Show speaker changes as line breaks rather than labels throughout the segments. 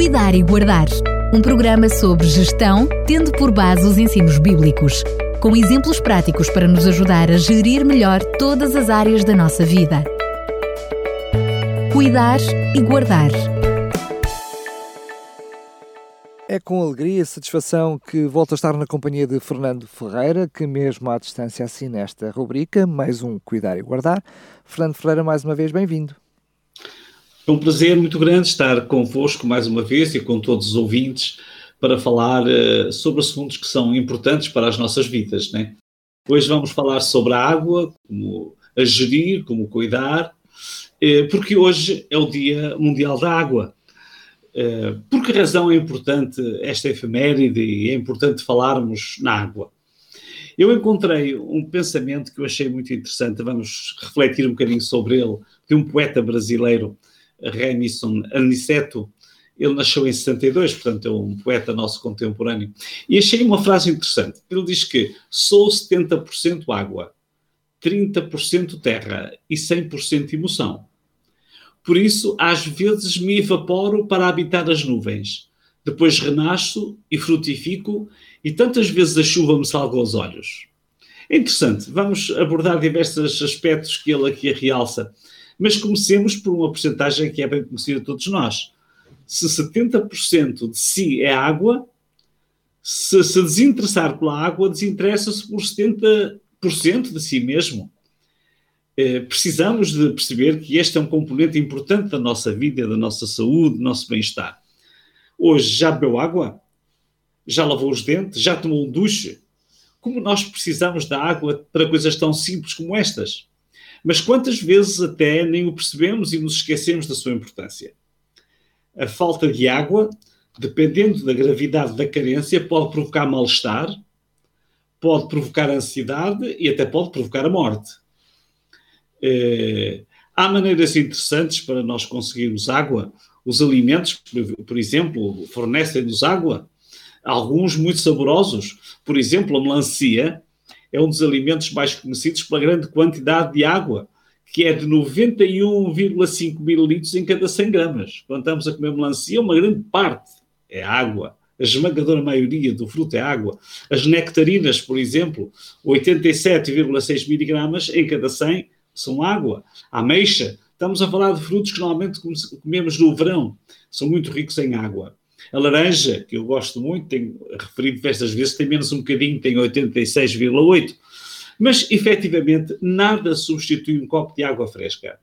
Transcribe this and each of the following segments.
Cuidar e Guardar, um programa sobre gestão, tendo por base os ensinos bíblicos, com exemplos práticos para nos ajudar a gerir melhor todas as áreas da nossa vida. Cuidar e Guardar.
É com alegria e satisfação que volto a estar na companhia de Fernando Ferreira, que mesmo à distância assina esta rubrica, mais um Cuidar e Guardar. Fernando Ferreira, mais uma vez, bem-vindo.
É um prazer muito grande estar convosco mais uma vez e com todos os ouvintes para falar uh, sobre assuntos que são importantes para as nossas vidas. Né? Hoje vamos falar sobre a água, como a gerir, como cuidar, uh, porque hoje é o Dia Mundial da Água. Uh, por que razão é importante esta efeméride e é importante falarmos na água? Eu encontrei um pensamento que eu achei muito interessante, vamos refletir um bocadinho sobre ele, de um poeta brasileiro Remison Aniceto, ele nasceu em 62, portanto é um poeta nosso contemporâneo, e achei uma frase interessante. Ele diz que sou 70% água, 30% terra e 100% emoção. Por isso, às vezes me evaporo para habitar as nuvens. Depois renasço e frutifico, e tantas vezes a chuva me salga aos olhos. É interessante, vamos abordar diversos aspectos que ele aqui realça. Mas comecemos por uma porcentagem que é bem conhecida de todos nós. Se 70% de si é água, se se desinteressar pela água, desinteressa-se por 70% de si mesmo. Eh, precisamos de perceber que este é um componente importante da nossa vida, da nossa saúde, do nosso bem-estar. Hoje já bebeu água? Já lavou os dentes? Já tomou um duche? Como nós precisamos da água para coisas tão simples como estas? Mas quantas vezes até nem o percebemos e nos esquecemos da sua importância? A falta de água, dependendo da gravidade da carência, pode provocar mal-estar, pode provocar ansiedade e até pode provocar a morte. É, há maneiras interessantes para nós conseguirmos água. Os alimentos, por, por exemplo, fornecem-nos água. Alguns muito saborosos. Por exemplo, a melancia é um dos alimentos mais conhecidos pela grande quantidade de água, que é de 91,5 mililitros em cada 100 gramas. Quando estamos a comer melancia, uma grande parte é água. A esmagadora maioria do fruto é água. As nectarinas, por exemplo, 87,6 miligramas em cada 100 são água. A ameixa, estamos a falar de frutos que normalmente comemos no verão, são muito ricos em água. A laranja, que eu gosto muito, tenho referido diversas vezes, tem menos um bocadinho, tem 86,8. Mas, efetivamente, nada substitui um copo de água fresca.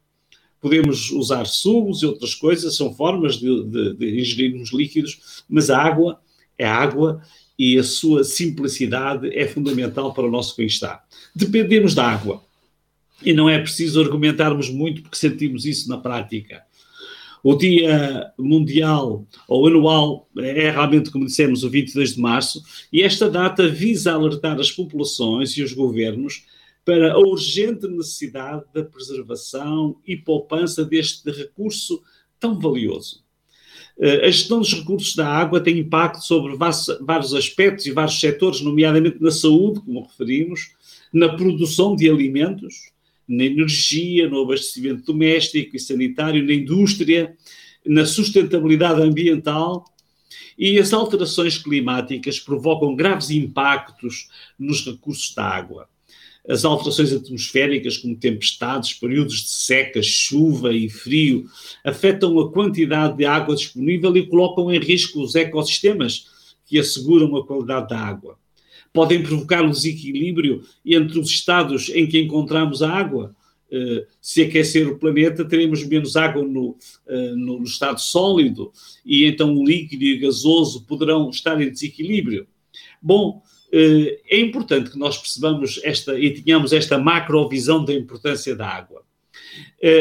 Podemos usar sumos e outras coisas, são formas de, de, de ingerirmos líquidos, mas a água é água e a sua simplicidade é fundamental para o nosso bem-estar. Dependemos da água. E não é preciso argumentarmos muito, porque sentimos isso na prática. O Dia Mundial ou Anual é realmente, como dissemos, o 22 de março, e esta data visa alertar as populações e os governos para a urgente necessidade da preservação e poupança deste recurso tão valioso. Eh, a gestão dos recursos da água tem impacto sobre vários aspectos e vários setores, nomeadamente na saúde, como referimos, na produção de alimentos, na energia, no abastecimento doméstico e sanitário, na indústria, na sustentabilidade ambiental. E as alterações climáticas provocam graves impactos nos recursos da água. As alterações atmosféricas, como tempestades, períodos de seca, chuva e frio, afetam a quantidade de água disponível e colocam em risco os ecossistemas que asseguram a qualidade da água podem provocar um desequilíbrio entre os estados em que encontramos a água. Uh, se aquecer o planeta, teremos menos água no, uh, no, estado sólido e então o líquido e o gasoso poderão estar em desequilíbrio. Bom, uh, é importante que nós percebamos esta e tenhamos esta macrovisão da importância da água.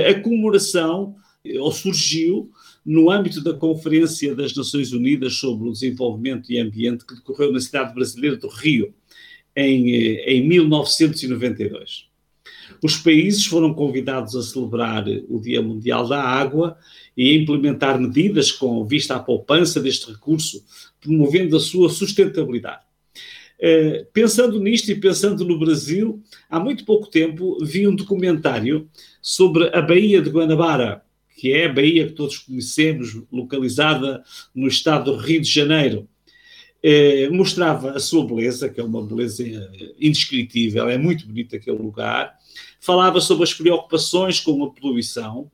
a comemoração ou surgiu no âmbito da Conferência das Nações Unidas sobre o Desenvolvimento e Ambiente, que decorreu na cidade brasileira do Rio, em, eh, em 1992. Os países foram convidados a celebrar o Dia Mundial da Água e a implementar medidas com vista à poupança deste recurso, promovendo a sua sustentabilidade. Uh, pensando nisto e pensando no Brasil, há muito pouco tempo vi um documentário sobre a Baía de Guanabara, que é a Bahia que todos conhecemos, localizada no estado do Rio de Janeiro, eh, mostrava a sua beleza, que é uma beleza indescritível, é muito bonito aquele lugar. Falava sobre as preocupações com a poluição,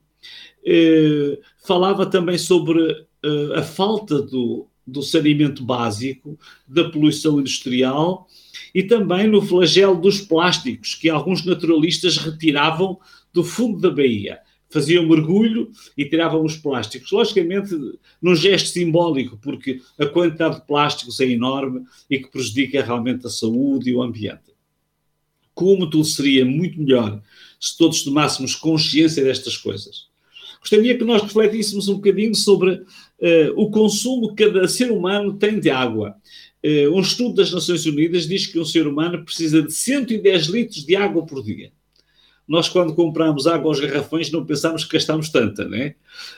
eh, falava também sobre eh, a falta do, do saneamento básico, da poluição industrial e também no flagelo dos plásticos, que alguns naturalistas retiravam do fundo da Bahia faziam mergulho e tiravam os plásticos. Logicamente, num gesto simbólico, porque a quantidade de plásticos é enorme e que prejudica realmente a saúde e o ambiente. Como tudo seria muito melhor se todos tomássemos consciência destas coisas. Gostaria que nós refletíssemos um bocadinho sobre uh, o consumo que cada ser humano tem de água. Uh, um estudo das Nações Unidas diz que um ser humano precisa de 110 litros de água por dia nós quando compramos água aos garrafões não pensamos que gastamos tanta, né?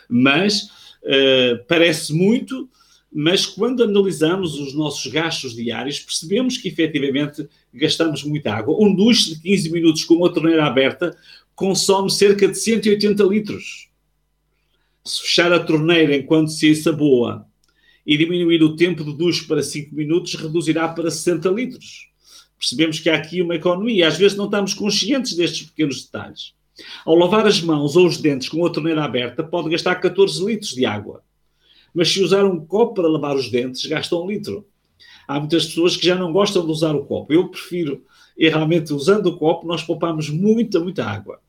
Mas uh, parece muito, mas quando analisamos os nossos gastos diários, percebemos que efetivamente gastamos muita água. Um duche de 15 minutos com uma torneira aberta consome cerca de 180 litros. Se fechar a torneira enquanto se ensaboa e diminuir o tempo de duche para 5 minutos, reduzirá para 60 litros percebemos que há aqui uma economia. Às vezes não estamos conscientes destes pequenos detalhes. Ao lavar as mãos ou os dentes com a torneira aberta, pode gastar 14 litros de água. Mas se usar um copo para lavar os dentes, gasta um litro. Há muitas pessoas que já não gostam de usar o copo. Eu prefiro, e realmente usando o copo, nós poupamos muita, muita água.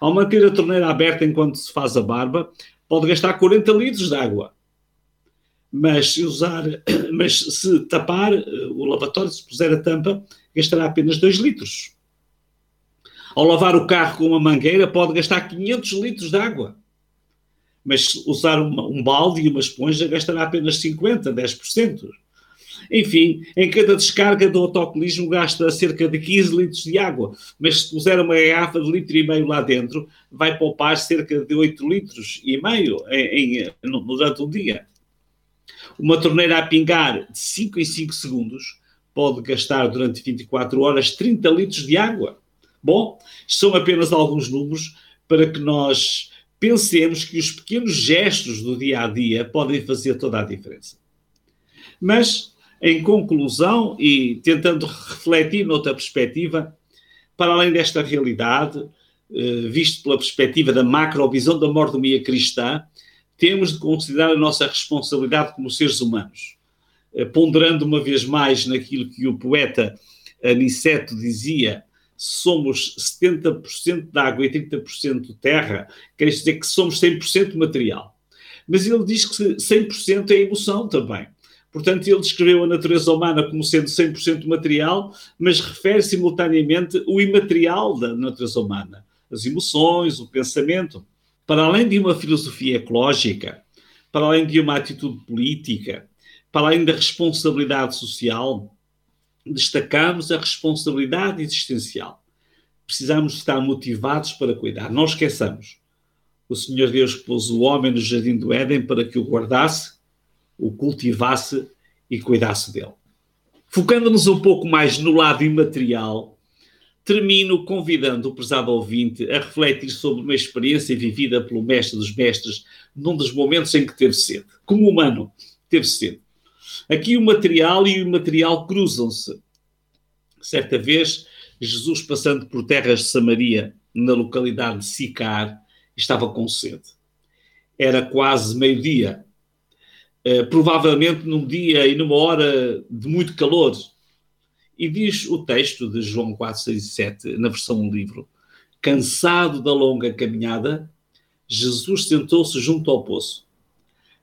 Ao manter a torneira aberta enquanto se faz a barba, pode gastar 40 litros de água mas se usar, mas se tapar eh, o lavatório, se puser a tampa, gastará apenas 2 litros. Ao lavar o carro com uma mangueira, pode gastar 500 litros de água. Mas usar uma, um balde e uma esponja, gastará apenas 50, 10%. Enfim, em cada descarga do autocolismo gasta cerca de 15 litros de água, mas se puser uma garrafa de litro e meio lá dentro, vai poupar cerca de 8 litros e meio em, em, durante um dia. Uma torneira a pingar de 5 em 5 segundos pode gastar durante 24 horas 30 litros de água. Bom, são apenas alguns números para que nós pensemos que os pequenos gestos do dia a dia podem fazer toda a diferença. Mas, em conclusão, e tentando refletir noutra perspectiva, para além desta realidade, eh, visto pela perspectiva da macrovisão da mordomia cristã, temos de considerar a nossa responsabilidade como seres humanos. Eh, ponderando uma vez mais naquilo que o poeta Aniceto dizia, somos 70% de água e 30% de terra, quer dizer que somos 100% material. Mas ele diz que 100% é emoção também. Portanto, ele descreveu a natureza humana como sendo 100% material, mas refere simultaneamente o imaterial da natureza humana, as emoções, o pensamento para além de uma filosofia ecológica, para além de uma atitude política, para além da responsabilidade social, destacamos a responsabilidade existencial. Precisamos estar motivados para cuidar. Não esqueçamos. O Senhor Deus pôs o homem no jardim do Éden para que o guardasse, o cultivasse e cuidasse dele. Focando-nos um pouco mais no lado imaterial, termino convidando o prezado ouvinte a refletir sobre uma experiência vivida pelo mestre dos mestres num dos momentos em que teve sede. Como humano, teve sede. Aqui o material e o imaterial cruzam-se. Certa vez, Jesus, passando por terras de Samaria, na localidade de Sicar, estava com sede. Era quase meio-dia. Uh, provavelmente num dia e numa hora de muito calor, e diz o texto de João 4, 6 e 7, na versão do livro: Cansado da longa caminhada, Jesus sentou-se junto ao poço.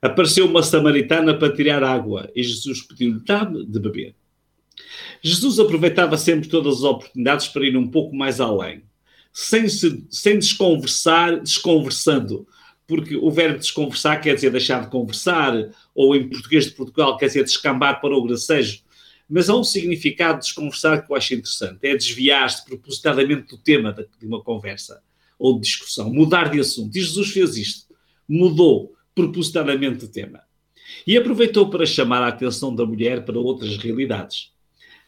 Apareceu uma samaritana para tirar água e Jesus pediu-lhe: dá-me de beber. Jesus aproveitava sempre todas as oportunidades para ir um pouco mais além, sem, se, sem desconversar, desconversando, porque o verbo desconversar quer dizer deixar de conversar, ou em português de Portugal quer dizer descambar para o gracejo mas há um significado de desconversar que eu acho interessante. É desviar-se propositadamente do tema de uma conversa ou de discussão, mudar de assunto. E Jesus fez isto. Mudou propositadamente o tema. E aproveitou para chamar a atenção da mulher para outras realidades.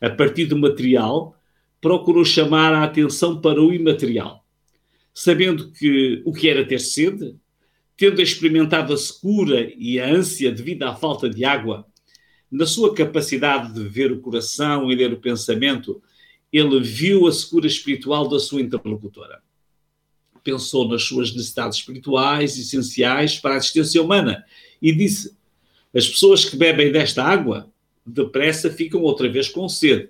A partir do material, procurou chamar a atenção para o imaterial. Sabendo que o que era ter sede, tendo experimentado a secura e a ânsia devido à falta de água, na sua capacidade de ver o coração e ler o pensamento, ele viu a secura espiritual da sua interlocutora. Pensou nas suas necessidades espirituais essenciais para a existência humana e disse: As pessoas que bebem desta água depressa ficam outra vez com sede.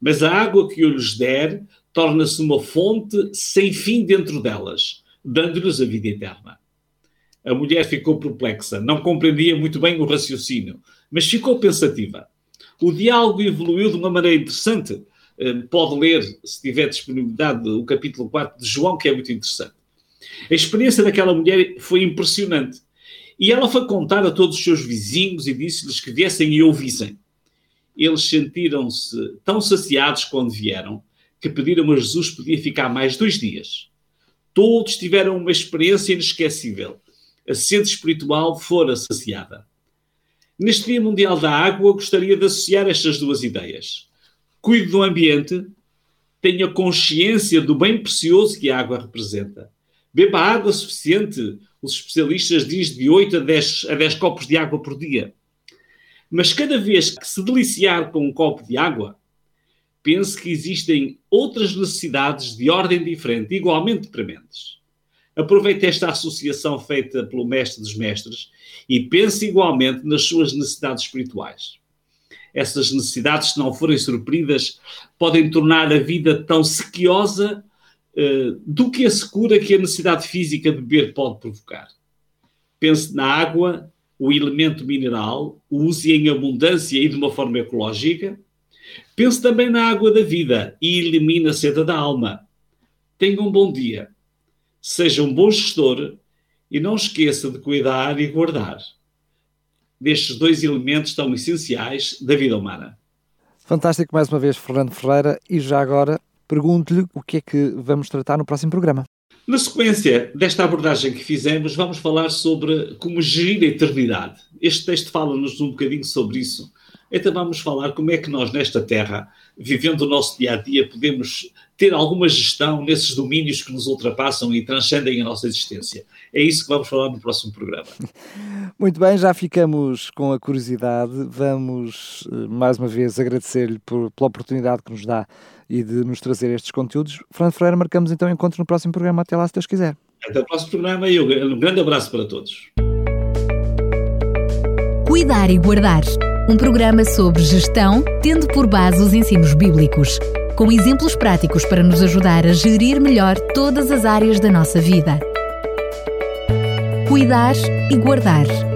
Mas a água que eu lhes der torna-se uma fonte sem fim dentro delas, dando-lhes a vida eterna. A mulher ficou perplexa, não compreendia muito bem o raciocínio, mas ficou pensativa. O diálogo evoluiu de uma maneira interessante. Eh, pode ler, se tiver disponibilidade, o capítulo 4 de João, que é muito interessante. A experiência daquela mulher foi impressionante. E ela foi contar a todos os seus vizinhos e disse-lhes que viessem e ouvissem. Eles sentiram-se tão saciados quando vieram que pediram a Jesus podia ficar mais dois dias. Todos tiveram uma experiência inesquecível. A sede espiritual fora saciada. Neste Dia Mundial da Água, gostaria de associar estas duas ideias. Cuide do ambiente, tenha consciência do bem precioso que a água representa. Beba água suficiente os especialistas dizem de 8 a 10, a 10 copos de água por dia. Mas cada vez que se deliciar com um copo de água, pense que existem outras necessidades de ordem diferente, igualmente prementes. Aproveite esta associação feita pelo Mestre dos Mestres e pense igualmente nas suas necessidades espirituais. Essas necessidades, se não forem supridas, podem tornar a vida tão sequiosa eh, do que a secura que a necessidade física de beber pode provocar. Pense na água, o elemento mineral, use em abundância e de uma forma ecológica. Pense também na água da vida e elimine a sede da alma. Tenha um bom dia. Seja um bom gestor e não esqueça de cuidar e guardar destes dois elementos tão essenciais da vida humana.
Fantástico mais uma vez, Fernando Ferreira. E já agora, pergunto-lhe o que é que vamos tratar no próximo programa.
Na sequência desta abordagem que fizemos, vamos falar sobre como gerir a eternidade. Este texto fala-nos um bocadinho sobre isso. Então vamos falar como é que nós, nesta terra, vivendo o nosso dia a dia, podemos ter alguma gestão nesses domínios que nos ultrapassam e transcendem a nossa existência. É isso que vamos falar no próximo programa.
Muito bem, já ficamos com a curiosidade. Vamos eh, mais uma vez agradecer-lhe pela oportunidade que nos dá e de nos trazer estes conteúdos. Fernando Freire, marcamos então encontro no próximo programa. Até lá, se Deus quiser.
Até o próximo programa e um grande abraço para todos.
Cuidar e Guardar um programa sobre gestão, tendo por base os ensinos bíblicos, com exemplos práticos para nos ajudar a gerir melhor todas as áreas da nossa vida. Cuidar e Guardar